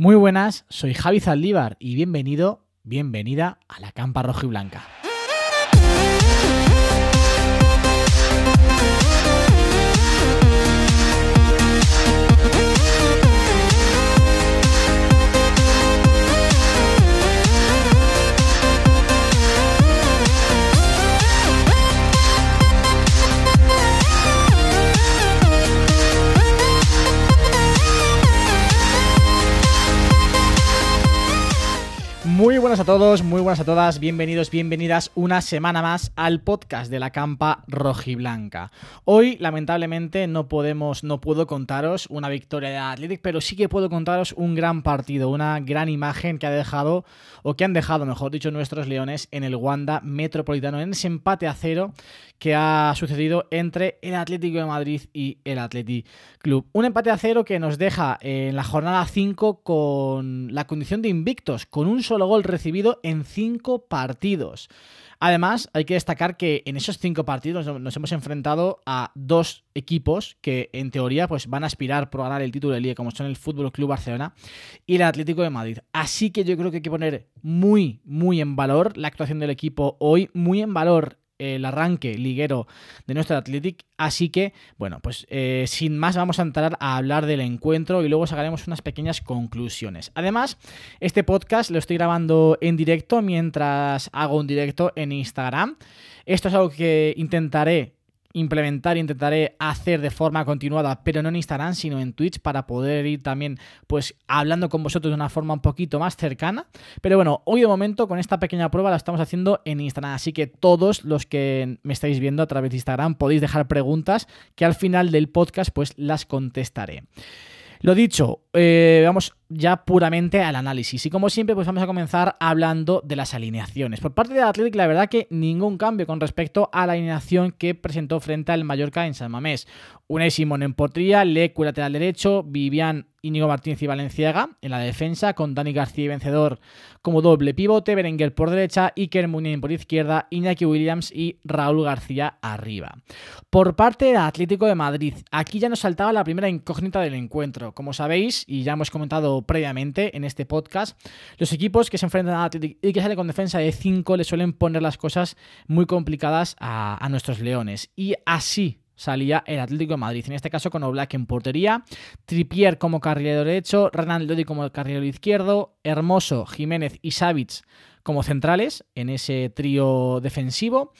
Muy buenas, soy Javi Zaldívar y bienvenido, bienvenida a la Campa Roja y Blanca. Muy buenas a todos, muy buenas a todas, bienvenidos, bienvenidas una semana más al podcast de la campa rojiblanca. Hoy, lamentablemente, no podemos, no puedo contaros una victoria de Athletic, pero sí que puedo contaros un gran partido, una gran imagen que ha dejado, o que han dejado, mejor dicho, nuestros leones en el Wanda Metropolitano, en ese empate a cero que ha sucedido entre el Atlético de Madrid y el Athletic Club. Un empate a cero que nos deja en la jornada 5 con la condición de invictos, con un solo gol recibido en 5 partidos. Además, hay que destacar que en esos cinco partidos nos hemos enfrentado a dos equipos que en teoría pues, van a aspirar por ganar el título de liga, como son el Fútbol Club Barcelona y el Atlético de Madrid. Así que yo creo que hay que poner muy, muy en valor la actuación del equipo hoy, muy en valor el arranque liguero de nuestro Athletic. Así que, bueno, pues eh, sin más vamos a entrar a hablar del encuentro y luego sacaremos unas pequeñas conclusiones. Además, este podcast lo estoy grabando en directo mientras hago un directo en Instagram. Esto es algo que intentaré implementar, intentaré hacer de forma continuada, pero no en Instagram, sino en Twitch, para poder ir también, pues, hablando con vosotros de una forma un poquito más cercana. Pero bueno, hoy de momento, con esta pequeña prueba, la estamos haciendo en Instagram. Así que todos los que me estáis viendo a través de Instagram podéis dejar preguntas que al final del podcast, pues, las contestaré. Lo dicho, eh, vamos ya puramente al análisis. Y como siempre, pues vamos a comenzar hablando de las alineaciones. Por parte de Athletic, la verdad que ningún cambio con respecto a la alineación que presentó frente al Mallorca en San Mamés. Unai Simón en portería, Lecu lateral derecho, Vivian Íñigo Martínez y Valenciaga en la defensa, con Dani García y Vencedor como doble pivote, Berenguer por derecha, Iker Muniain por izquierda, Iñaki Williams y Raúl García arriba. Por parte de Atlético de Madrid, aquí ya nos saltaba la primera incógnita del encuentro. Como sabéis, y ya hemos comentado previamente en este podcast, los equipos que se enfrentan a Atlético y que salen con defensa de 5 le suelen poner las cosas muy complicadas a, nuestros leones. Y así salía el Atlético de Madrid. En este caso con Oblak en portería, Tripier como carrilero derecho, Renan Lodi como carrilero izquierdo, Hermoso, Jiménez y Savic como centrales en ese trío defensivo.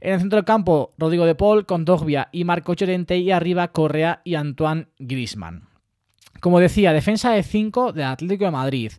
En el centro del campo, Rodrigo de Paul, Condogbia y Marco Llorente y arriba Correa y Antoine Grisman. Como decía, defensa de 5 del Atlético de Madrid.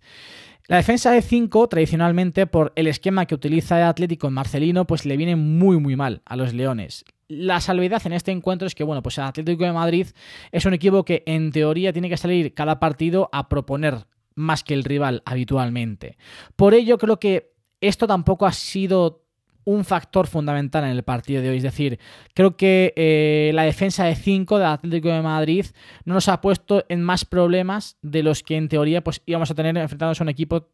La defensa de 5, tradicionalmente, por el esquema que utiliza el Atlético en Marcelino, pues le viene muy muy mal a los Leones. La salvedad en este encuentro es que, bueno, pues el Atlético de Madrid es un equipo que en teoría tiene que salir cada partido a proponer más que el rival habitualmente. Por ello creo que esto tampoco ha sido un factor fundamental en el partido de hoy. Es decir, creo que eh, la defensa de 5 del Atlético de Madrid no nos ha puesto en más problemas de los que en teoría pues, íbamos a tener enfrentados a un equipo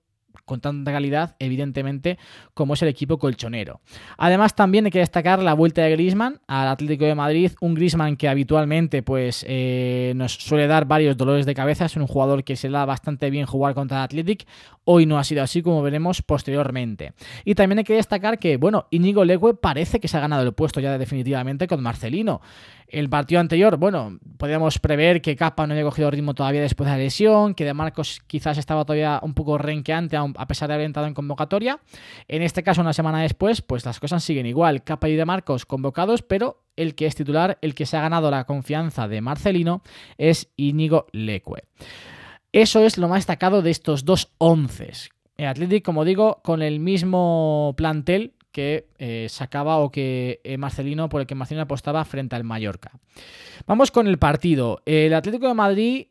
con tanta calidad, evidentemente, como es el equipo colchonero. Además, también hay que destacar la vuelta de Grisman al Atlético de Madrid, un Grisman que habitualmente pues, eh, nos suele dar varios dolores de cabeza, es un jugador que se da bastante bien jugar contra el Athletic, hoy no ha sido así como veremos posteriormente. Y también hay que destacar que, bueno, Íñigo Legue parece que se ha ganado el puesto ya definitivamente con Marcelino. El partido anterior, bueno, podíamos prever que Capa no había cogido ritmo todavía después de la lesión, que De Marcos quizás estaba todavía un poco renqueante a pesar de haber entrado en convocatoria. En este caso, una semana después, pues las cosas siguen igual. Capa y De Marcos convocados, pero el que es titular, el que se ha ganado la confianza de Marcelino, es Íñigo Leque. Eso es lo más destacado de estos dos once. El Athletic, como digo, con el mismo plantel que eh, sacaba o que eh, Marcelino, por el que Marcelino apostaba frente al Mallorca. Vamos con el partido. El Atlético de Madrid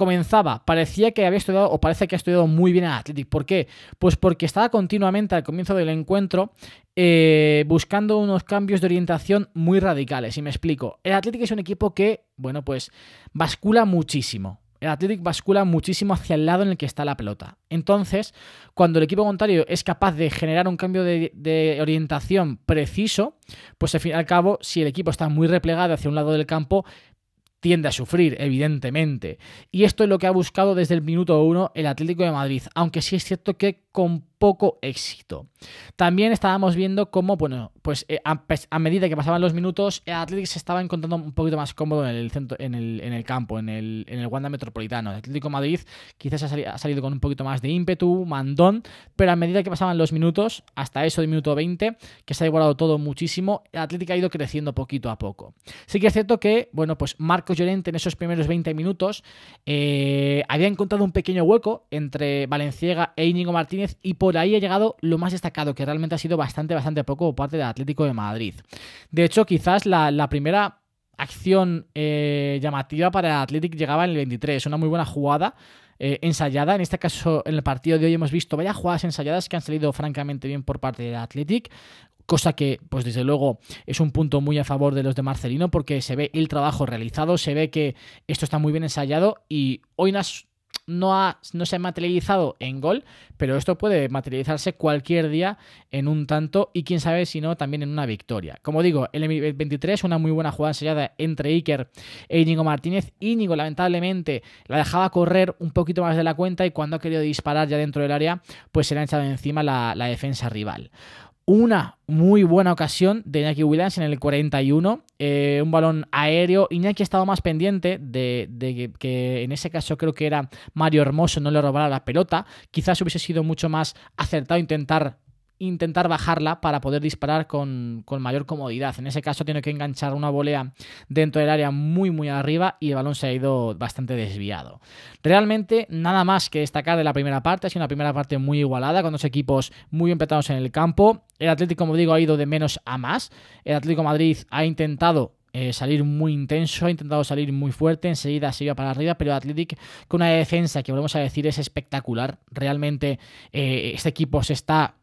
comenzaba, parecía que había estudiado o parece que ha estudiado muy bien al Athletic. ¿Por qué? Pues porque estaba continuamente al comienzo del encuentro eh, buscando unos cambios de orientación muy radicales. Y me explico. El Athletic es un equipo que, bueno, pues bascula muchísimo el Athletic bascula muchísimo hacia el lado en el que está la pelota. Entonces, cuando el equipo contrario es capaz de generar un cambio de, orientación preciso, pues al fin y al cabo, si el equipo está muy replegado hacia un lado del campo, tiende a sufrir, evidentemente. Y esto es lo que ha buscado desde el minuto uno el Atlético de Madrid, aunque sí es cierto que con poco éxito. También estábamos viendo cómo, bueno, pues eh, a, medida que pasaban los minutos, el Atlético se estaba encontrando un poquito más cómodo en el, centro, en el, en el campo, en el, en el Wanda Metropolitano. El Atlético Madrid quizás ha salido, con un poquito más de ímpetu, mandón, pero a medida que pasaban los minutos, hasta eso de minuto 20, que se ha igualado todo muchísimo, el Atlético ha ido creciendo poquito a poco. Sí que es cierto que, bueno, pues Marcos Llorente en esos primeros 20 minutos eh, había encontrado un pequeño hueco entre Valenciaga e Íñigo Martínez y por ahí ha llegado lo más destacado, que realmente ha sido bastante, bastante poco por parte del Atlético de Madrid. De hecho, quizás la, primera acción eh, llamativa para el Atlético llegaba en el 23, una muy buena jugada. Eh, ensayada. En este caso, en el partido de hoy hemos visto varias jugadas ensayadas que han salido francamente bien por parte del Athletic cosa que, pues desde luego, es un punto muy a favor de los de Marcelino, porque se ve el trabajo realizado, se ve que esto está muy bien ensayado y hoy no, ha, no se ha materializado en gol, pero esto puede materializarse cualquier día en un tanto y quién sabe si no también en una victoria. Como digo, el 23 una muy buena jugada ensayada entre Iker e Íñigo Martínez. Íñigo lamentablemente la dejaba correr un poquito más de la cuenta y cuando ha querido disparar ya dentro del área pues se le ha echado encima la, la defensa rival una muy buena ocasión de Iñaki Williams en el 41, eh, un balón aéreo. Iñaki ha estado más pendiente de, que, en ese caso creo que era Mario Hermoso no le robara la pelota. Quizás hubiese sido mucho más acertado intentar intentar bajarla para poder disparar con, mayor comodidad. En ese caso tiene que enganchar una volea dentro del área muy muy arriba y el balón se ha ido bastante desviado. Realmente nada más que destacar de la primera parte, ha sido una primera parte muy igualada, con dos equipos muy empatados en el campo. El Atlético, como digo, ha ido de menos a más. El Atlético Madrid ha intentado eh, salir muy intenso, ha intentado salir muy fuerte, enseguida se iba para arriba, pero Athletic con una defensa que volvemos a decir es espectacular. Realmente eh, este equipo se está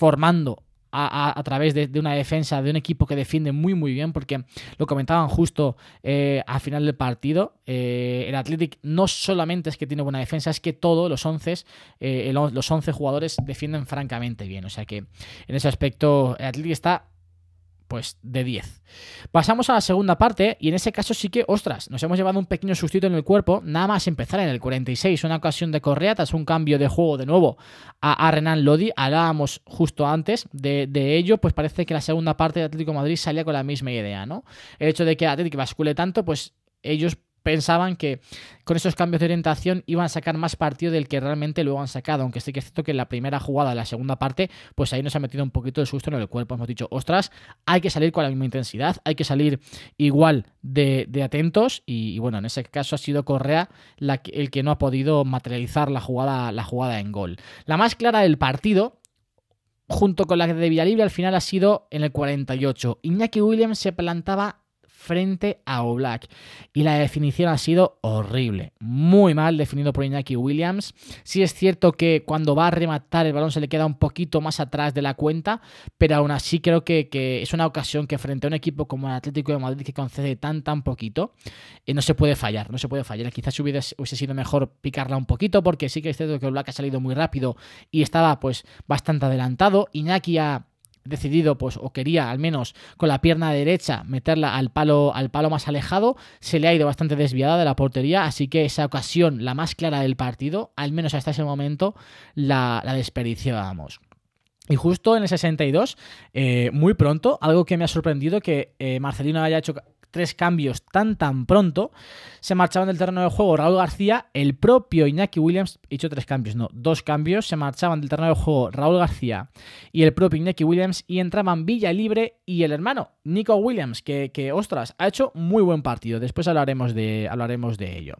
formando a, través de, una defensa de un equipo que defiende muy muy bien porque lo comentaban justo eh, al final del partido eh, el Athletic no solamente es que tiene buena defensa es que todos los 11 eh, los 11 jugadores defienden francamente bien. O sea que en ese aspecto el Athletic está pues de 10. Pasamos a la segunda parte y en ese caso sí que, ostras, nos hemos llevado un pequeño sustito en el cuerpo, nada más empezar en el 46, una ocasión de Correa tras un cambio de juego de nuevo a, Renan Lodi, hablábamos justo antes de, ello, pues parece que la segunda parte de Atlético Madrid salía con la misma idea, ¿no? El hecho de que Atlético bascule tanto, pues ellos pensaban que con esos cambios de orientación iban a sacar más partido del que realmente luego han sacado, aunque sí que es cierto que en la primera jugada, la segunda parte, pues ahí nos ha metido un poquito de susto en el cuerpo, hemos dicho, ostras, hay que salir con la misma intensidad, hay que salir igual de, atentos y, bueno, en ese caso ha sido Correa el que no ha podido materializar la jugada, la jugada en gol. La más clara del partido junto con la de Villalibre al final ha sido en el 48. Iñaki Williams se plantaba frente a Oblak. Y la definición ha sido horrible. Muy mal definido por Iñaki Williams. Sí es cierto que cuando va a rematar el balón se le queda un poquito más atrás de la cuenta, pero aún así creo que, es una ocasión que frente a un equipo como el Atlético de Madrid que concede tan tan poquito, eh, no se puede fallar, no se puede fallar. Quizás hubiese, hubiese sido mejor picarla un poquito porque sí que es cierto que Oblak ha salido muy rápido y estaba pues bastante adelantado. Iñaki ha decidido, pues, o quería al menos con la pierna derecha meterla al palo, al palo más alejado, se le ha ido bastante desviada de la portería, así que esa ocasión, la más clara del partido, al menos hasta ese momento, la, la desperdiciábamos. Y justo en el 62, eh, muy pronto, algo que me ha sorprendido que eh, Marcelino haya hecho tres cambios tan tan pronto, se marchaban del terreno de juego Raúl García, el propio Iñaki Williams, he hecho tres cambios, no, dos cambios, se marchaban del terreno de juego Raúl García y el propio Iñaki Williams y entraban Villa Libre y el hermano Nico Williams, que, que ostras, ha hecho muy buen partido, después hablaremos de, hablaremos de ello.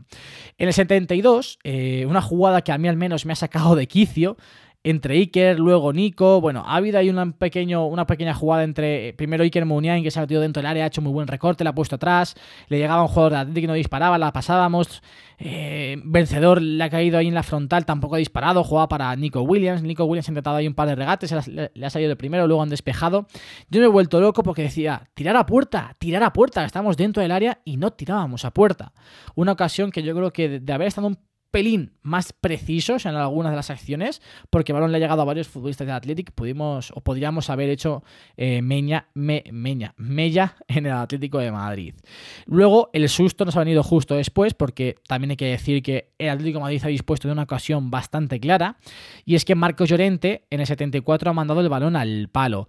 En el 72, eh, una jugada que a mí al menos me ha sacado de quicio, entre Iker, luego Nico. Bueno, ha habido ahí una, pequeño, una pequeña jugada entre eh, primero Iker Muniain, que se ha metido dentro del área, ha hecho muy buen recorte, la ha puesto atrás, le llegaba un jugador de Atlético que no disparaba, la pasábamos. Eh, vencedor le ha caído ahí en la frontal, tampoco ha disparado, jugaba para Nico Williams. Nico Williams ha intentado ahí un par de regates, le, ha salido el primero, luego han despejado. Yo me he vuelto loco porque decía, tirar a puerta, tirar a puerta, estamos dentro del área y no tirábamos a puerta. Una ocasión que yo creo que de haber estado un pelín más precisos en algunas de las acciones, porque balón le ha llegado a varios futbolistas del Athletic, pudimos o podríamos haber hecho eh, meña, meña, mella en el Atlético de Madrid. Luego, el susto nos ha venido justo después, porque también hay que decir que el Atlético de Madrid ha dispuesto de una ocasión bastante clara, y es que Marcos Llorente en el 74 ha mandado el balón al palo.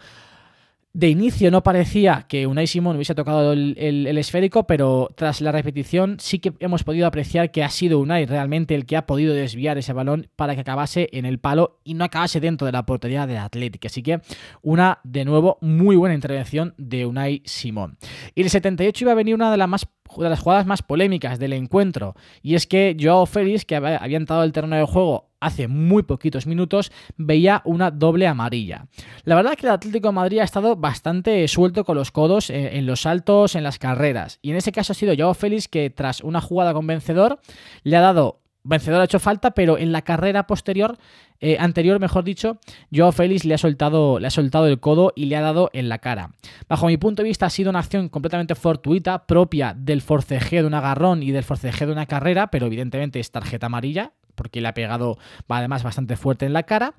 De inicio no parecía que Unai Simón hubiese tocado el, esférico, pero tras la repetición sí que hemos podido apreciar que ha sido Unai realmente el que ha podido desviar ese balón para que acabase en el palo y no acabase dentro de la portería de Atlético. Así que una, de nuevo, muy buena intervención de Unai Simón. Y el 78 iba a venir una de las más de las jugadas más polémicas del encuentro. Y es que Joao Félix, que había entrado al terreno de juego hace muy poquitos minutos, veía una doble amarilla. La verdad es que el Atlético de Madrid ha estado bastante suelto con los codos eh, en los saltos, en las carreras. Y en ese caso ha sido Joao Félix que tras una jugada con vencedor le ha dado Vencedor ha hecho falta, pero en la carrera posterior, eh, anterior, mejor dicho, Joao Félix le ha, soltado, le ha soltado el codo y le ha dado en la cara. Bajo mi punto de vista, ha sido una acción completamente fortuita, propia del forcejeo de un agarrón y del forcejeo de una carrera, pero evidentemente es tarjeta amarilla, porque le ha pegado además bastante fuerte en la cara.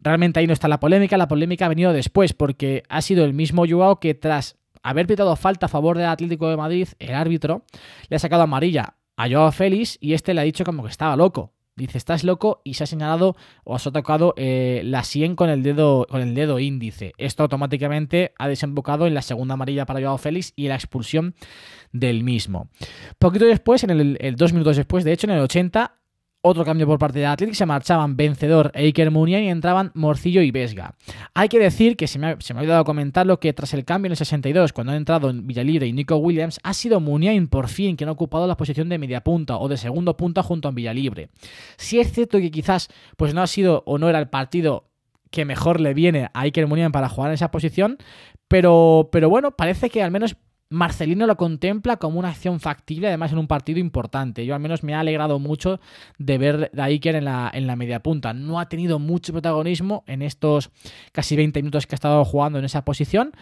Realmente ahí no está la polémica, la polémica ha venido después, porque ha sido el mismo Joao que tras haber pitado falta a favor del Atlético de Madrid, el árbitro le ha sacado amarilla a Joao Félix y este le ha dicho como que estaba loco. Dice, estás loco y se ha señalado o has tocado eh, la sien con el, dedo, con el dedo índice. Esto automáticamente ha desembocado en la segunda amarilla para Joao Félix y la expulsión del mismo. Poquito después, en el, dos minutos después, de hecho, en el 80, otro cambio por parte de Athletic, se marchaban vencedor Eiker Muniain y entraban Morcillo y Vesga. Hay que decir que se me, ha, se me ha olvidado comentarlo que tras el cambio en el 62, cuando han entrado en Villalibre y Nico Williams, ha sido Muniain por fin quien ha ocupado la posición de media punta o de segundo punta junto a Villalibre. Si es cierto que quizás pues no ha sido o no era el partido que mejor le viene a Iker Muniain para jugar en esa posición, pero, pero bueno, parece que al menos Marcelino lo contempla como una acción factible, además en un partido importante. Yo al menos me ha alegrado mucho de ver a Iker en la, en la media punta. No ha tenido mucho protagonismo en estos casi 20 minutos que ha estado jugando en esa posición,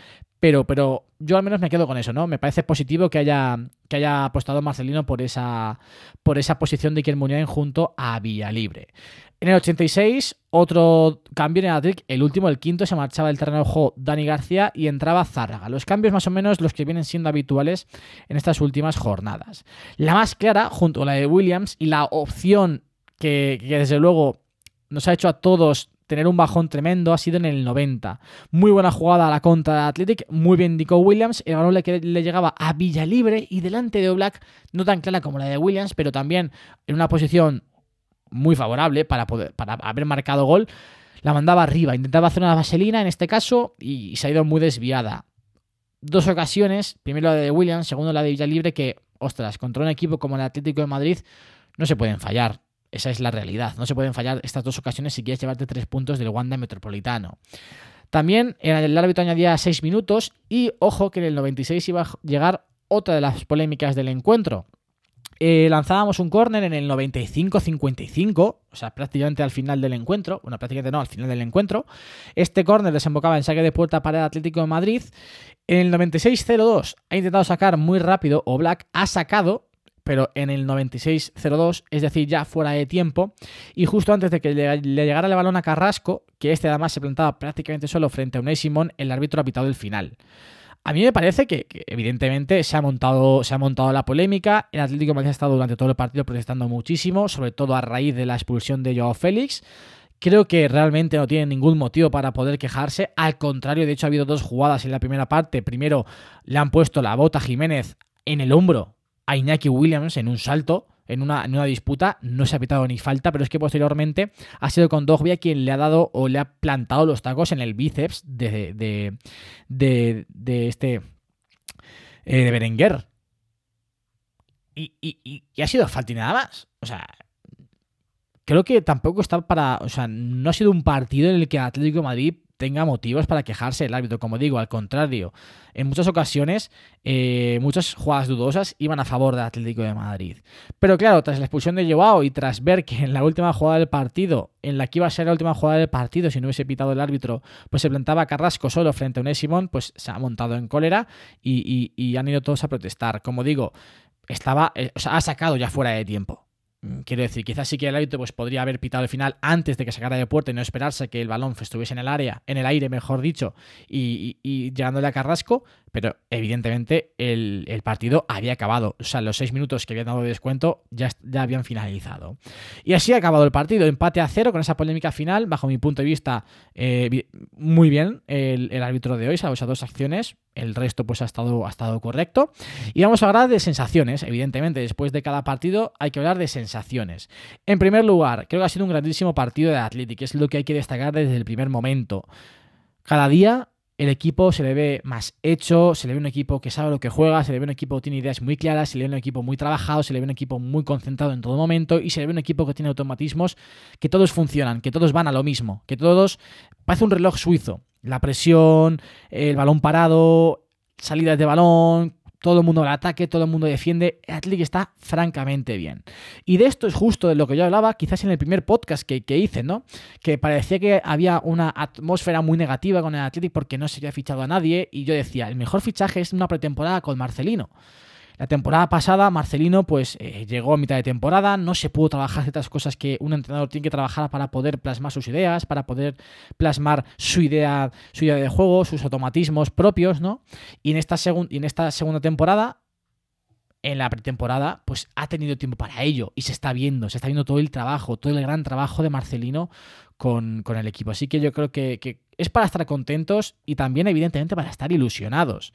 pero, pero yo al menos me quedo con eso, ¿no? Me parece positivo que haya, que haya apostado Marcelino por esa, por esa posición de Iker Muniain junto a Villalibre. En el 86, otro cambio en el el último, el quinto, se marchaba del terreno de juego Dani García y entraba Zárraga. Los cambios más o menos los que vienen siendo habituales en estas últimas jornadas. La más clara, junto a la de Williams, y la opción que, desde luego nos ha hecho a todos tener un bajón tremendo ha sido en el 90. Muy buena jugada a la contra de Athletic, muy bien Nico Williams, el balón le, le llegaba a Villalibre y delante de Oblak, no tan clara como la de Williams, pero también en una posición muy favorable para, poder, para haber marcado gol, la mandaba arriba. Intentaba hacer una vaselina en este caso y se ha ido muy desviada. Dos ocasiones, primero la de Williams, segundo la de Villalibre, que, ostras, contra un equipo como el Atlético de Madrid no se pueden fallar. Esa es la realidad. No se pueden fallar estas dos ocasiones si quieres llevarte tres puntos del Wanda Metropolitano. También el árbitro añadía seis minutos y ojo que en el 96 iba a llegar otra de las polémicas del encuentro. Eh, lanzábamos un córner en el 95-55, o sea, prácticamente al final del encuentro. Bueno, prácticamente no, al final del encuentro. Este córner desembocaba en saque de puerta para el Atlético de Madrid. En el 96-02 ha intentado sacar muy rápido, o Black ha sacado, pero en el 96-02, es decir, ya fuera de tiempo, y justo antes de que le, llegara el balón a Carrasco, que este además se plantaba prácticamente solo frente a Unai Simón, el árbitro ha pitado el final. A mí me parece que, evidentemente se ha, montado, se ha montado la polémica. El Atlético de Madrid ha estado durante todo el partido protestando muchísimo, sobre todo a raíz de la expulsión de Joao Félix. Creo que realmente no tiene ningún motivo para poder quejarse. Al contrario, de hecho, ha habido dos jugadas en la primera parte. Primero, le han puesto la bota Jiménez en el hombro a Iñaki Williams en un salto en una, disputa, no se ha pitado ni falta, pero es que posteriormente ha sido con Dogbia quien le ha dado o le ha plantado los tacos en el bíceps de, de, de, este. Eh, de Berenguer. Y, y, y, ha sido falta y nada más. O sea, creo que tampoco está para. O sea, no ha sido un partido en el que Atlético de Madrid tenga motivos para quejarse el árbitro. Como digo, al contrario, en muchas ocasiones, eh, muchas jugadas dudosas iban a favor del Atlético de Madrid. Pero claro, tras la expulsión de Joao y tras ver que en la última jugada del partido, en la que iba a ser la última jugada del partido, si no hubiese pitado el árbitro, pues se plantaba Carrasco solo frente a un Simón, pues se ha montado en cólera y, han ido todos a protestar. Como digo, estaba, eh, ha sacado ya fuera de tiempo quiero decir, quizás sí que el árbitro pues, podría haber pitado el final antes de que sacara de puerta y no esperarse que el balón estuviese en el área, en el aire, mejor dicho, y, llegándole a Carrasco, pero evidentemente el, partido había acabado. O sea, los seis minutos que habían dado de descuento ya, ya habían finalizado. Y así ha acabado el partido. Empate a cero con esa polémica final. Bajo mi punto de vista, eh, muy bien el, árbitro de hoy, salvo esas dos acciones. El resto pues ha estado, ha estado correcto. Y vamos a hablar de sensaciones. Evidentemente, después de cada partido hay que hablar de sensaciones. En primer lugar, creo que ha sido un grandísimo partido de Athletic. Es lo que hay que destacar desde el primer momento. Cada día el equipo se le ve más hecho, se le ve un equipo que sabe lo que juega, se le ve un equipo que tiene ideas muy claras, se le ve un equipo muy trabajado, se le ve un equipo muy concentrado en todo momento y se le ve un equipo que tiene automatismos que todos funcionan, que todos van a lo mismo, que todos parece un reloj suizo. La presión, el balón parado, salidas de balón, todo el mundo al ataque, todo el mundo defiende. El está francamente bien. Y de esto es justo de lo que yo hablaba, quizás en el primer podcast que, hice, ¿no? Que parecía que había una atmósfera muy negativa con el Athletic porque no se había fichado a nadie. Y yo decía, el mejor fichaje es una pretemporada con Marcelino. La temporada pasada, Marcelino, pues eh, llegó a mitad de temporada, no se pudo trabajar ciertas cosas que un entrenador tiene que trabajar para poder plasmar sus ideas, para poder plasmar su idea, su idea de juego, sus automatismos propios, ¿no? Y en esta, en esta segunda temporada, en la pretemporada, pues ha tenido tiempo para ello y se está viendo, se está viendo todo el trabajo, todo el gran trabajo de Marcelino con, el equipo. Así que yo creo que, es para estar contentos y también, evidentemente, para estar ilusionados.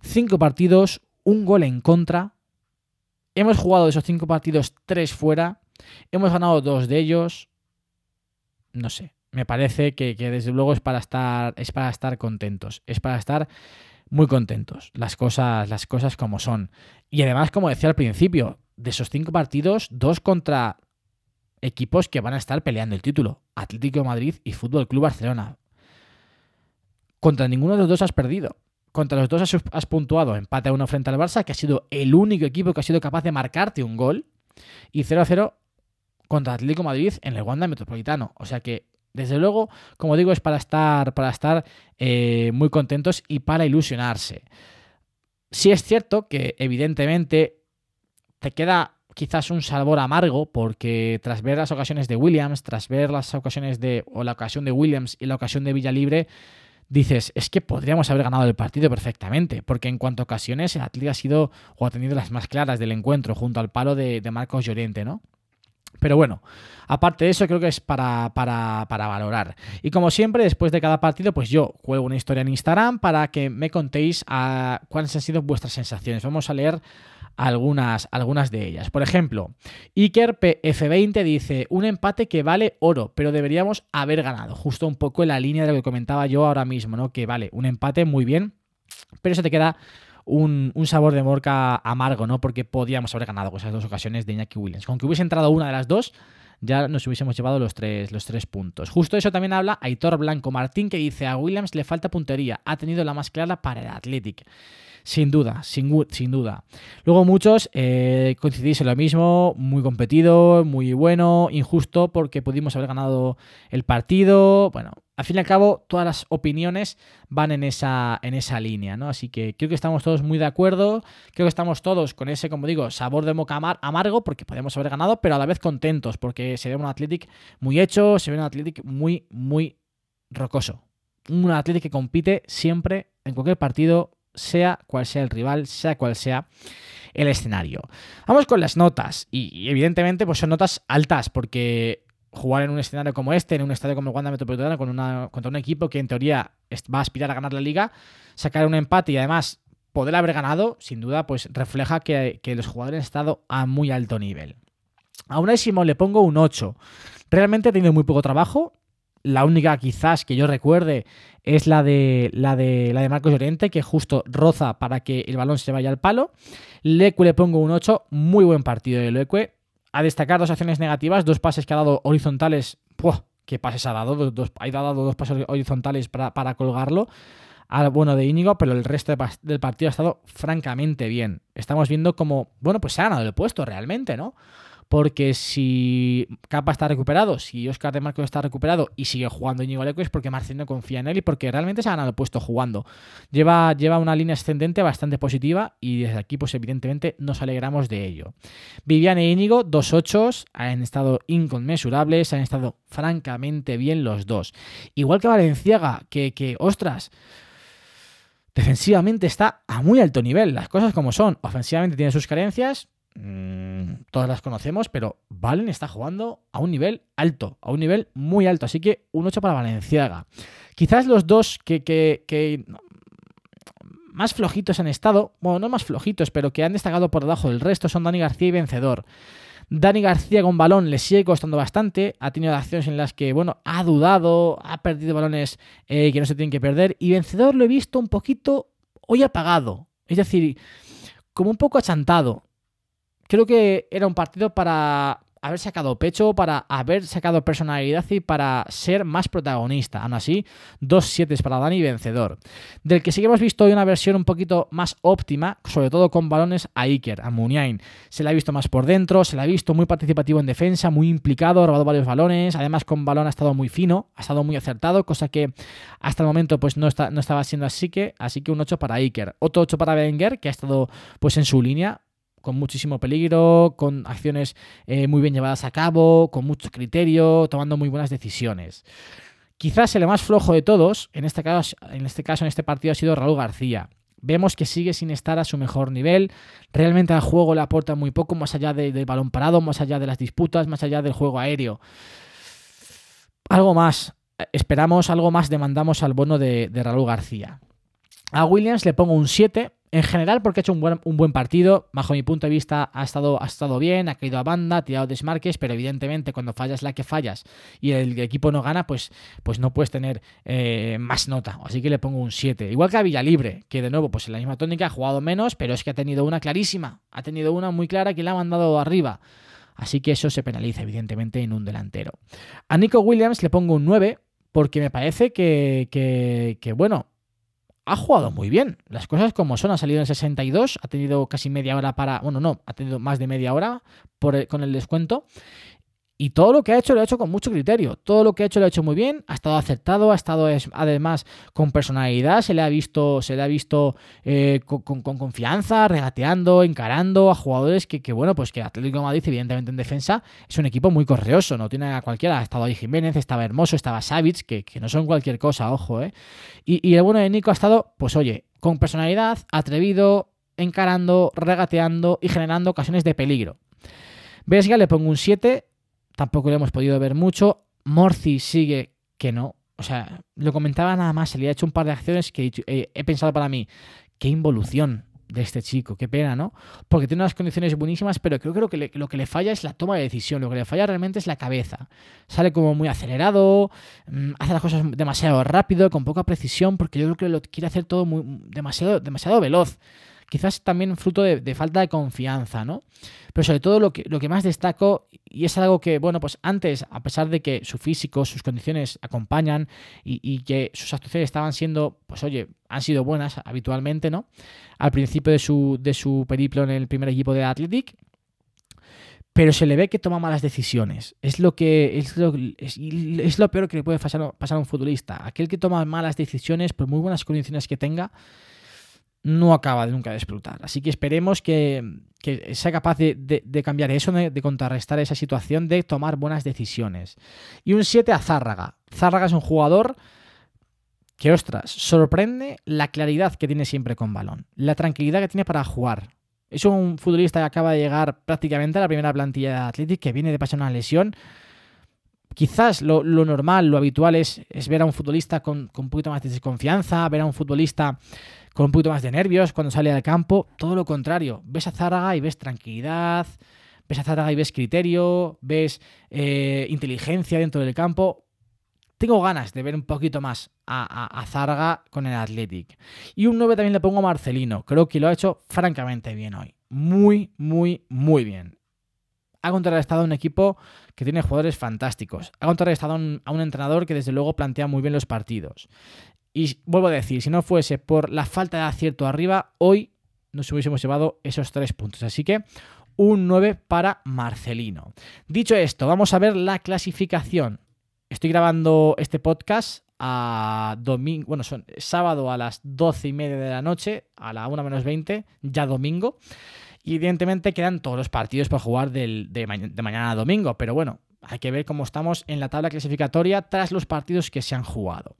Cinco partidos, un gol en contra. Hemos jugado esos cinco partidos tres fuera. Hemos ganado dos de ellos. No sé. Me parece que, desde luego es para estar. Es para estar contentos. Es para estar muy contentos. Las cosas, las cosas como son. Y además, como decía al principio, de esos cinco partidos, dos contra equipos que van a estar peleando el título. Atlético Madrid y Fútbol Club Barcelona. Contra ninguno de los dos has perdido. Contra los dos has, puntuado empate a uno frente al Barça, que ha sido el único equipo que ha sido capaz de marcarte un gol. Y 0-0 contra Atlético Madrid en el Wanda Metropolitano. O sea que, desde luego, como digo, es para estar, para estar eh, muy contentos y para ilusionarse. Sí es cierto que, evidentemente, te queda quizás un sabor amargo porque tras ver las ocasiones de Williams, tras ver las ocasiones de, o la ocasión de Williams y la ocasión de Villalibre, dices, es que podríamos haber ganado el partido perfectamente, porque en cuanto a ocasiones, el Atlético ha sido o ha tenido las más claras del encuentro, junto al palo de, Marcos Llorente, ¿no? Pero bueno, aparte de eso, creo que es para, para, para, valorar. Y como siempre, después de cada partido, pues yo juego una historia en Instagram para que me contéis ah, cuáles han sido vuestras sensaciones. Vamos a leer algunas, algunas de ellas. Por ejemplo, Iker PF20 dice, un empate que vale oro, pero deberíamos haber ganado. Justo un poco en la línea de lo que comentaba yo ahora mismo, ¿no? Que vale, un empate muy bien, pero se te queda un, sabor de morca amargo, ¿no? Porque podíamos haber ganado con esas dos ocasiones de Iñaki Williams. Con que hubiese entrado una de las dos, ya nos hubiésemos llevado los tres, los tres puntos. Justo eso también habla Aitor Blanco Martín, que dice, a Williams le falta puntería, ha tenido la más clara para el Athletic. Sin duda, sin, duda. Luego muchos eh, coincidís en lo mismo, muy competido, muy bueno, injusto porque pudimos haber ganado el partido. Bueno, al fin y al cabo, todas las opiniones van en esa, en esa línea, ¿no? Así que creo que estamos todos muy de acuerdo. Creo que estamos todos con ese, como digo, sabor de moca amargo, porque podemos haber ganado, pero a la vez contentos, porque se ve un Athletic muy hecho, se ve un Athletic muy, muy rocoso. Un Athletic que compite siempre, en cualquier partido, sea cual sea el rival, sea cual sea el escenario. Vamos con las notas. Y, evidentemente, pues son notas altas, porque jugar en un escenario como este, en un estadio como el Wanda Metropolitano, con una, contra un equipo que en teoría va a aspirar a ganar la liga, sacar un empate y además poder haber ganado, sin duda, pues refleja que, los jugadores han estado a muy alto nivel. A Unésimo le pongo un 8. Realmente ha tenido muy poco trabajo. La única quizás que yo recuerde es la de la de la de Marcos Llorente, que justo roza para que el balón se vaya al palo. Leque le pongo un 8, muy buen partido de Leque. A destacar dos acciones negativas, dos pases que ha dado horizontales. ¡Puah! ¿Qué pases ha dado? Dos, ha dado dos pases horizontales para, para colgarlo al bueno de Íñigo, pero el resto del partido ha estado francamente bien. Estamos viendo como, bueno, pues se ha ganado el puesto realmente, ¿no? Porque si Capa está recuperado, si Oscar de Marcos está recuperado y sigue jugando Íñigo Leco es porque Marcelino confía en él y porque realmente se ha ganado puesto jugando. Lleva, lleva una línea ascendente bastante positiva y desde aquí pues evidentemente nos alegramos de ello. Vivian e Íñigo, dos ochos, han estado inconmensurables, han estado francamente bien los dos. Igual que Valenciaga, que, que ostras, defensivamente está a muy alto nivel, las cosas como son. Ofensivamente tiene sus carencias, todas las conocemos, pero Valen está jugando a un nivel alto, a un nivel muy alto. Así que un 8 para Valenciaga. Quizás los dos que más flojitos han estado, bueno, no más flojitos, pero que han destacado por debajo del resto son Dani García y Vencedor. Dani García con balón le sigue costando bastante. Ha tenido acciones en las que, bueno, ha dudado, ha perdido balones eh, que no se tienen que perder. Y vencedor lo he visto un poquito hoy apagado. Es decir, como un poco achantado. Creo que era un partido para haber sacado pecho, para haber sacado personalidad y para ser más protagonista. Aún así, dos 7 para Dani vencedor. Del que sí que hemos visto hoy una versión un poquito más óptima, sobre todo con balones a Iker, a Muniain. Se le ha visto más por dentro, se le ha visto muy participativo en defensa, muy implicado, ha robado varios balones, además con balón ha estado muy fino, ha estado muy acertado, cosa que hasta el momento pues no, está, no estaba siendo así que, así que un 8 para Iker. Otro 8 para Wenger, que ha estado pues en su línea, con muchísimo peligro, con acciones eh, muy bien llevadas a cabo, con mucho criterio, tomando muy buenas decisiones. Quizás el más flojo de todos, en este caso, en este, caso, en este partido, ha sido Raúl García. Vemos que sigue sin estar a su mejor nivel. Realmente al juego le aporta muy poco, más allá del balón parado, más allá de las disputas, más allá del juego aéreo. Algo más. Esperamos algo más, demandamos al bono de, de Raúl García. A Williams le pongo un 7 en general porque ha hecho un buen, partido, bajo mi punto de vista ha estado, ha estado bien, ha caído a banda, ha tirado desmarques, pero evidentemente cuando fallas la que fallas y el equipo no gana, pues, pues no puedes tener eh, más nota, así que le pongo un 7. Igual que a Villalibre, que de nuevo, pues en la misma tónica ha jugado menos, pero es que ha tenido una clarísima, ha tenido una muy clara que le ha mandado arriba. Así que eso se penaliza, evidentemente, en un delantero. A Nico Williams le pongo un 9, porque me parece que, que, que bueno, ha jugado muy bien. Las cosas como son, ha salido en 62, ha tenido casi media hora para, bueno, no, ha tenido más de media hora por con el descuento y todo lo que ha hecho lo ha hecho con mucho criterio. Todo lo que ha hecho lo ha hecho muy bien. Ha estado acertado, ha estado además con personalidad. Se le ha visto, se le ha visto eh, con, confianza, regateando, encarando a jugadores que, bueno, pues que Atlético Madrid, evidentemente en defensa, es un equipo muy correoso. No tiene a cualquiera. Ha estado ahí Jiménez, estaba Hermoso, estaba Savic, que, que no son cualquier cosa, ojo, ¿eh? Y, y el bueno de Nico ha estado, pues oye, con personalidad, atrevido, encarando, regateando y generando ocasiones de peligro. Vesga le pongo un 7 tampoco lo hemos podido ver mucho. Morci sigue que no. O sea, lo comentaba nada más, se le ha hecho un par de acciones que he, he pensado para mí, qué involución de este chico, qué pena, ¿no? Porque tiene unas condiciones buenísimas, pero creo, creo que le, lo que le falla es la toma de decisión, lo que le falla realmente es la cabeza. Sale como muy acelerado, mmm, hace las cosas demasiado rápido, con poca precisión, porque yo creo que lo quiere hacer todo muy, demasiado, demasiado veloz quizás también fruto de, falta de confianza, ¿no? Pero sobre todo lo que, lo que más destaco, y es algo que, bueno, pues antes, a pesar de que su físico, sus condiciones acompañan y, que sus actuaciones estaban siendo, pues oye, han sido buenas habitualmente, ¿no? Al principio de su, de su periplo en el primer equipo de Athletic, pero se le ve que toma malas decisiones. Es lo que es lo, es lo peor que le puede pasar, pasar, a un futbolista. Aquel que toma malas decisiones, por muy buenas condiciones que tenga, no acaba de nunca de explotar. Así que esperemos que, que sea capaz de, cambiar eso, de, contrarrestar esa situación, de tomar buenas decisiones. Y un 7 a Zárraga. Zárraga es un jugador que, ostras, sorprende la claridad que tiene siempre con balón, la tranquilidad que tiene para jugar. Es un futbolista que acaba de llegar prácticamente a la primera plantilla de Athletic, que viene de pasar una lesión. Quizás lo, lo normal, lo habitual es, es, ver a un futbolista con, con un poquito más de desconfianza, ver a un futbolista con un poquito más de nervios cuando sale al campo. Todo lo contrario. Ves a Zárraga y ves tranquilidad, ves a Zárraga y ves criterio, ves eh, inteligencia dentro del campo. Tengo ganas de ver un poquito más a, a, a Zárraga con el Athletic. Y un 9 también le pongo a Marcelino. Creo que lo ha hecho francamente bien hoy. Muy, muy, muy bien. Ha contrarrestado un equipo que tiene jugadores fantásticos. Ha contrarrestado a a un entrenador que desde luego plantea muy bien los partidos. Y vuelvo a decir, si no fuese por la falta de acierto arriba, hoy nos hubiésemos llevado esos tres puntos. Así que un 9 para Marcelino. Dicho esto, vamos a ver la clasificación. Estoy grabando este podcast a domingo, bueno, son sábado a las 12 y media de la noche, a la 1 menos 20, ya domingo. Y evidentemente quedan todos los partidos para jugar de, mañana a domingo, pero bueno, hay que ver cómo estamos en la tabla clasificatoria tras los partidos que se han jugado.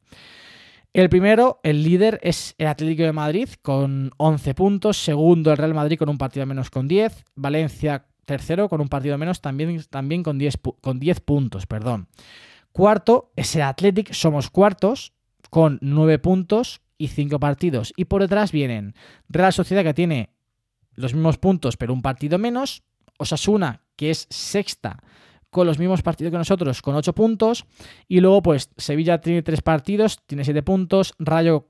El primero, el líder, es el Atlético de Madrid con 11 puntos. Segundo, el Real Madrid con un partido menos con 10. Valencia, tercero, con un partido menos también, también con, 10, con 10 puntos. Perdón. Cuarto es el Athletic, somos cuartos, con 9 puntos y 5 partidos. Y por detrás vienen Real Sociedad, que tiene los mismos puntos, pero un partido menos. Osasuna, que es sexta, con los mismos partidos que nosotros, con 8 puntos. Y luego, pues, Sevilla tiene 3 partidos, tiene 7 puntos. Rayo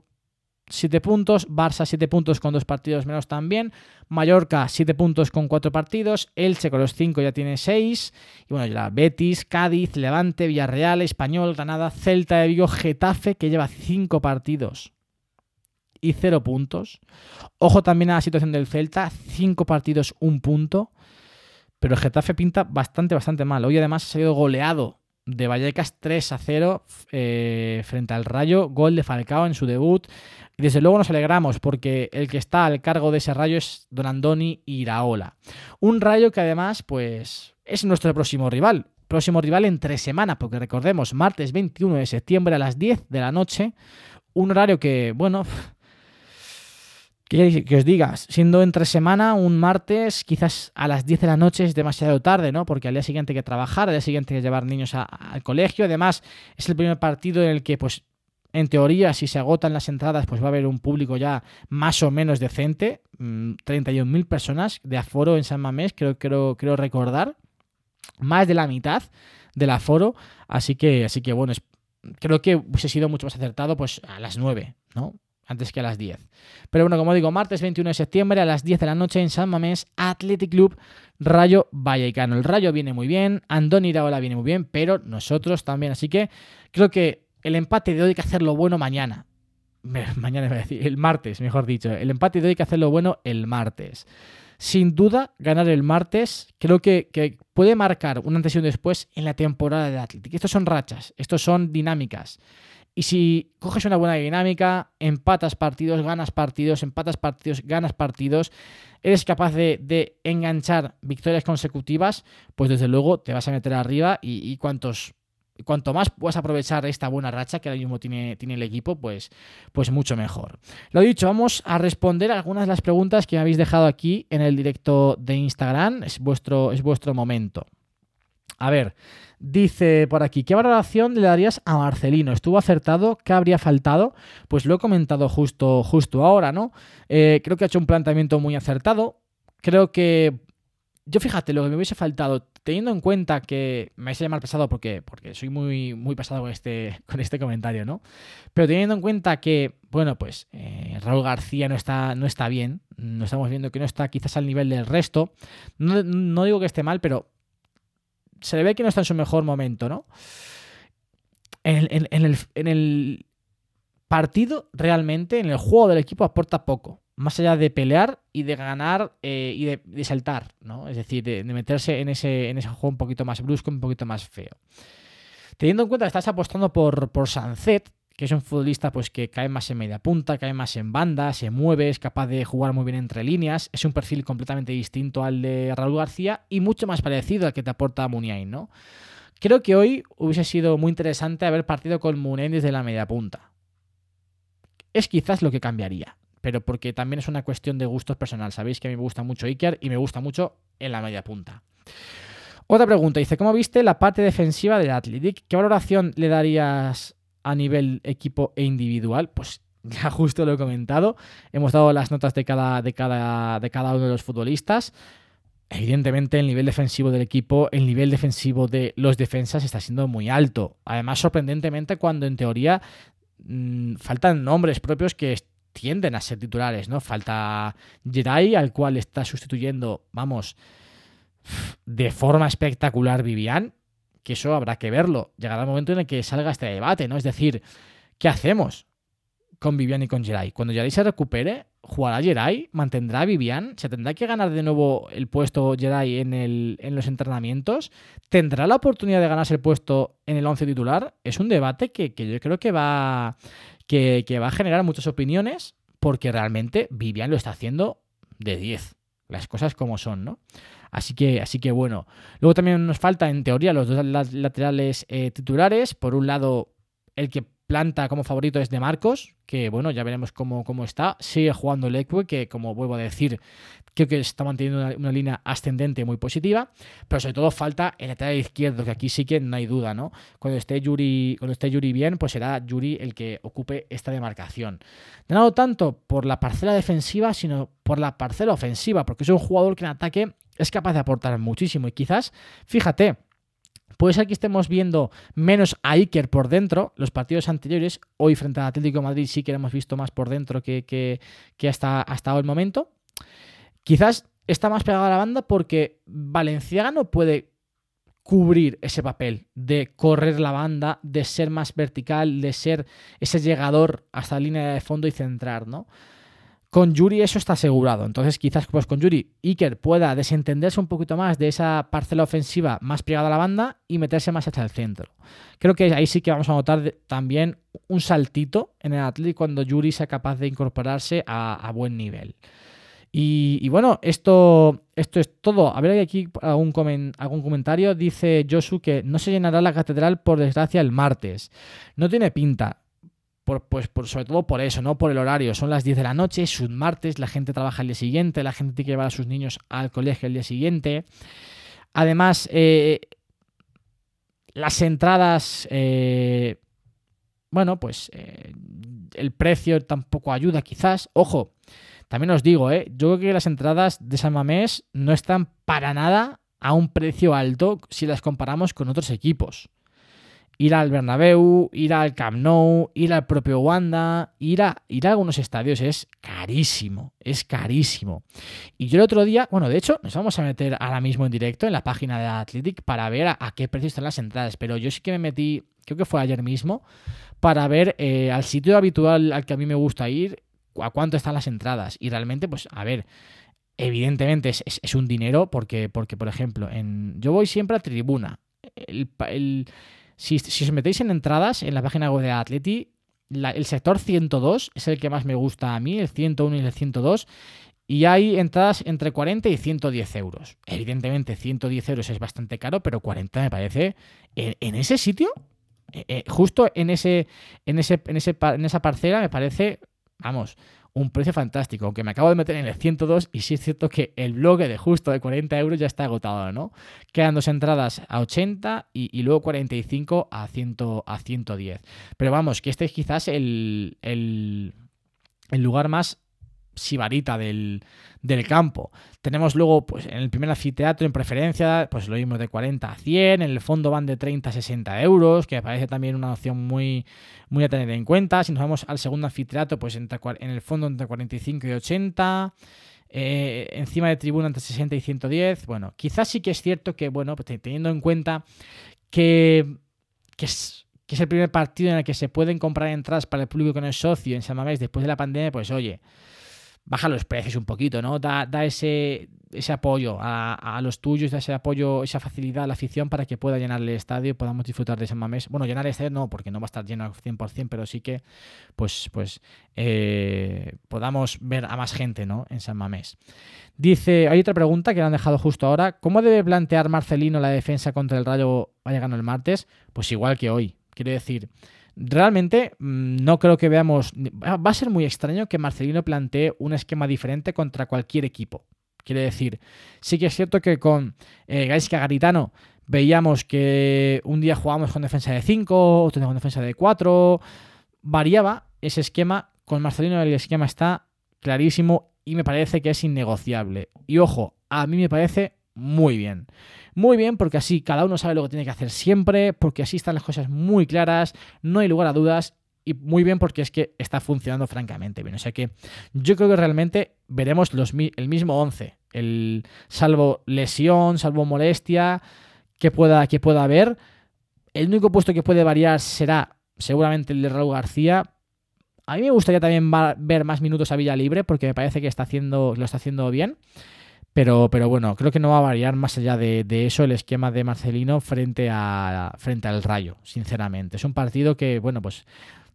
7 puntos, Barça 7 puntos con 2 partidos menos también, Mallorca 7 puntos con 4 partidos, Elche con los 5 ya tiene 6, y bueno, ya Betis, Cádiz, Levante, Villarreal, Español, Granada, Celta de Vigo, Getafe que lleva 5 partidos y 0 puntos. Ojo también a la situación del Celta, 5 partidos, 1 punto, pero el Getafe pinta bastante, bastante mal. Hoy además ha sido goleado de Vallecas 3 a 0 eh, frente al Rayo, gol de Falcao en su debut. Y desde luego nos alegramos porque el que está al cargo de ese Rayo es Don Andoni Iraola. Un Rayo que además pues es nuestro próximo rival. Próximo rival en tres semanas, porque recordemos, martes 21 de septiembre a las 10 de la noche. Un horario que, bueno, que, os diga, siendo entre semana, un martes, quizás a las 10 de la noche es demasiado tarde, ¿no? Porque al día siguiente hay que trabajar, al día siguiente hay que llevar niños al colegio. Además, es el primer partido en el que, pues, en teoría, si se agotan las entradas, pues va a haber un público ya más o menos decente. 31.000 mm, personas de aforo en San Mamés, creo, creo, creo recordar. Más de la mitad del aforo. Así que, así que bueno, creo que hubiese sido mucho más acertado pues a las 9, ¿no? Antes que a las 10. Pero bueno, como digo, martes 21 de septiembre a las 10 de la noche en San Mamés, Athletic Club Rayo Vallecano. El Rayo viene muy bien, Andoni Iraola viene muy bien, pero nosotros también. Así que creo que el empate de hoy hay que hacerlo bueno mañana. Mañana voy a decir, el martes, mejor dicho. El empate de hoy hay que hacerlo bueno el martes. Sin duda, ganar el martes creo que puede marcar un antes y un después en la temporada de Athletic. Estos son rachas, estos son dinámicas. Y si coges una buena dinámica, empatas partidos, ganas partidos, empatas partidos, ganas partidos, eres capaz de, enganchar victorias consecutivas, pues desde luego te vas a meter arriba y, cuantos cuanto más puedas aprovechar esta buena racha que ahora mismo tiene, tiene el equipo, pues, pues mucho mejor. Lo dicho, vamos a responder algunas de las preguntas que me habéis dejado aquí en el directo de Instagram. Es vuestro, es vuestro momento. A ver, dice por aquí, ¿qué valoración le darías a Marcelino? ¿Estuvo acertado? ¿Qué habría faltado? Pues lo he comentado justo, justo ahora, ¿no? Eh, creo que ha hecho un planteamiento muy acertado. Creo que yo fíjate, lo que me hubiese faltado, teniendo en cuenta que me vais a llamar pesado porque, porque soy muy, muy pesado con este, con este comentario, ¿no? Pero teniendo en cuenta que, bueno, pues eh, Raúl García no está, no está bien, no estamos viendo que no está quizás al nivel del resto, no, no digo que esté mal, pero se le ve que no está en su mejor momento, ¿no? En el, partido, realmente, en el juego del equipo, aporta poco. Más allá de pelear y de ganar eh, y de, saltar, ¿no? Es decir, de, meterse en ese, juego un poquito más brusco, un poquito más feo. Teniendo en cuenta que estás apostando por, por que es un futbolista pues, que cae más en media punta, cae más en banda, se mueve, es capaz de jugar muy bien entre líneas, es un perfil completamente distinto al de Raúl García y mucho más parecido al que te aporta Muniain, ¿no? Creo que hoy hubiese sido muy interesante haber partido con Muniain desde la media punta. Es quizás lo que cambiaría, pero porque también es una cuestión de gustos personal. Sabéis que a mí me gusta mucho Iker y me gusta mucho en la media punta. Otra pregunta, dice, ¿cómo viste la parte defensiva del Athletic? ¿Qué valoración le darías a nivel equipo e individual, pues ya justo lo he comentado. Hemos dado las notas de cada, de cada, de cada uno de los futbolistas. Evidentemente, el nivel defensivo del equipo, el nivel defensivo de los defensas está siendo muy alto. Además, sorprendentemente, cuando en teoría mm, faltan nombres propios que tienden a ser titulares, ¿no? Falta Jedi, al cual está sustituyendo, vamos, de forma espectacular Vivian que eso habrá que verlo. Llegará el momento en el que salga este debate, ¿no? Es decir, ¿qué hacemos? con Vivian y con Jerai. Cuando Jerai se recupere, jugará Jerai, mantendrá a Vivian, se tendrá que ganar de nuevo el puesto Jerai en, en los entrenamientos, tendrá la oportunidad de ganarse el puesto en el 11 titular. Es un debate que, yo creo que va, que, que va a generar muchas opiniones porque realmente Vivian lo está haciendo de 10. Las cosas como son, ¿no? Así que, así que bueno. Luego también nos falta, en teoría, los dos laterales eh, titulares. Por un lado, el que planta como favorito es de Marcos, que bueno, ya veremos cómo, cómo está. Sigue jugando Lecue, que como vuelvo a decir, creo que está manteniendo una, línea ascendente muy positiva. Pero sobre todo falta el lateral izquierdo, que aquí sí que no hay duda, ¿no? Cuando esté Yuri, cuando esté Yuri bien, pues será Yuri el que ocupe esta demarcación. No tanto por la parcela defensiva, sino por la parcela ofensiva, porque es un jugador que en ataque es capaz de aportar muchísimo. Y quizás, fíjate, Puede ser que estemos viendo menos a Iker por dentro. Los partidos anteriores, hoy frente al Atlético Madrid, sí que hemos visto más por dentro que, que, hasta, hasta el momento. Quizás está más pegado a la banda porque Valenciaga no puede cubrir ese papel de correr la banda, de ser más vertical, de ser ese llegador hasta la línea de fondo y centrar, ¿no? Con Yuri eso está asegurado. Entonces, quizás pues, con Yuri Iker pueda desentenderse un poquito más de esa parcela ofensiva más pegada a la banda y meterse más hacia el centro. Creo que ahí sí que vamos a notar también un saltito en el Atlético cuando Yuri sea capaz de incorporarse a, buen nivel. Y, bueno, esto, esto es todo. A ver, hay aquí algún, algún comentario. Dice Josu que no se llenará la catedral, por desgracia, el martes. No tiene pinta pues, por, sobre todo por eso, no por el horario. Son las 10 de la noche, es un martes, la gente trabaja el día siguiente, la gente tiene que llevar a sus niños al colegio el día siguiente. Además, eh, las entradas, eh, bueno, pues eh, el precio tampoco ayuda quizás. Ojo, también os digo, yo creo que las entradas de San Mamés no están para nada a un precio alto si las comparamos con otros equipos ir al Bernabéu, ir al Camp Nou, ir al propio Wanda, ir a, ir a algunos estadios es carísimo, es carísimo. Y yo el otro día, bueno, de hecho, nos vamos a meter ahora mismo en directo en la página de Athletic para ver a, qué precio están las entradas, pero yo sí que me metí, creo que fue ayer mismo, para ver eh, al sitio habitual al que a mí me gusta ir, a cuánto están las entradas. Y realmente, pues, a ver, evidentemente es, un dinero porque, porque, por ejemplo, en, yo voy siempre a tribuna. Si, os metéis en entradas en la página web de Atleti, el sector 102 es el que más me gusta a mí, el 101 y el 102. Y hay entradas entre 40 y 110 euros. Evidentemente, 110 euros es bastante caro, pero 40 me parece. ¿En, ese sitio? Eh, eh, justo en, ese, en, ese, en, ese, en esa parcela me parece, vamos, un precio fantástico, aunque me acabo de meter en el 102 y sí es cierto que el bloque de justo de 40 euros ya está agotado, ¿no? Quedan dos entradas a 80 y, luego 45 a, 100, a 110. Pero vamos, que este es quizás el, el, el lugar más sibarita del, del, campo. Tenemos luego, pues en el primer anfiteatro, en preferencia, pues lo mismo de 40 a 100, en el fondo van de 30 a 60 euros, que me parece también una opción muy, muy a tener en cuenta. Si nos vamos al segundo anfiteatro, pues en el fondo entre 45 y 80. Eh, encima de tribuna entre 60 y 110. Bueno, quizás sí que es cierto que, bueno, pues teniendo en cuenta que, que es que es el primer partido en el que se pueden comprar entradas para el público que no es socio en San Mamés después de la pandemia, pues oye, baja los precios un poquito, ¿no? Da, da ese, ese apoyo a, los tuyos, da ese apoyo, esa facilidad a la afición para que pueda llenar el estadio y podamos disfrutar de San Mamés. Bueno, llenar el estadio no, porque no va a estar lleno al 100%, pero sí que pues, pues eh, podamos ver a más gente, ¿no? En San Mamés. Dice, hay otra pregunta que le han dejado justo ahora. ¿Cómo debe plantear Marcelino la defensa contra el Rayo Vallecano el martes? Pues igual que hoy. Quiero decir, Realmente mm, no creo que veamos... Va a ser muy extraño que Marcelino plantee un esquema diferente contra cualquier equipo. Quiere decir, sí que es cierto que con eh, Gaisca Garitano veíamos que un día jugábamos con defensa de 5, otro día con defensa de 4. Variaba ese esquema. Con Marcelino el esquema está clarísimo y me parece que es innegociable. Y ojo, a mí me parece muy bien. Muy bien, porque así cada uno sabe lo que tiene que hacer siempre, porque así están las cosas muy claras, no hay lugar a dudas y muy bien porque es que está funcionando francamente bien. O sea que yo creo que realmente veremos los, el mismo 11, el, salvo lesión, salvo molestia que pueda, que pueda haber. El único puesto que puede variar será seguramente el de Raúl García. A mí me gustaría también ver más minutos a Villa Libre porque me parece que está haciendo, lo está haciendo bien. Pero, pero bueno, creo que no va a variar más allá de, eso el esquema de Marcelino frente, a, frente al Rayo, sinceramente. Es un partido que, bueno, pues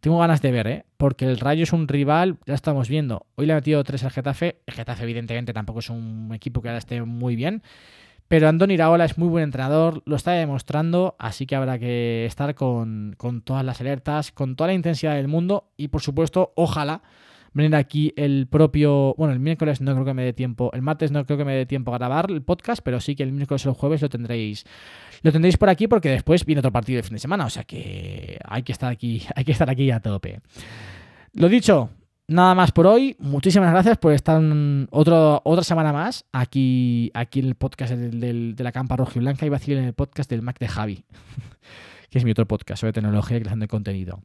tengo ganas de ver, ¿eh? Porque el Rayo es un rival, ya estamos viendo. Hoy le ha metido tres al Getafe. El Getafe, evidentemente, tampoco es un equipo que ahora esté muy bien. Pero Andoni Iraola es muy buen entrenador, lo está demostrando, así que habrá que estar con, todas las alertas, con toda la intensidad del mundo y por supuesto, ojalá venir aquí el propio, bueno, el miércoles no creo que me dé tiempo, el martes no creo que me dé tiempo a grabar el podcast, pero sí que el miércoles o el jueves lo tendréis, lo tendréis por aquí porque después viene otro partido de fin de semana, o sea que hay que estar aquí, hay que estar aquí a tope. Lo dicho, Nada más por hoy. Muchísimas gracias por estar otra semana más aquí, aquí en el podcast de la Campa Roja y Blanca. Iba a en el podcast del Mac de Javi, que es mi otro podcast sobre tecnología y creación de contenido.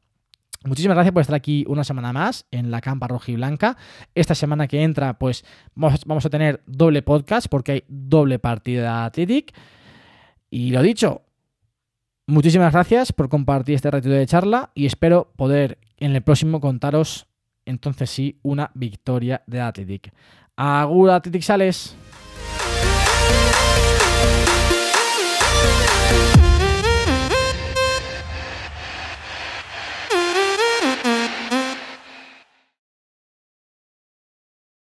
Muchísimas gracias por estar aquí una semana más en la Campa Roja y Blanca. Esta semana que entra, pues vamos, a tener doble podcast porque hay doble partida Athletic. Y lo dicho, muchísimas gracias por compartir este ratito de charla y espero poder en el próximo contaros entonces sí, una victoria de Athletic. Agur Athletic Sales.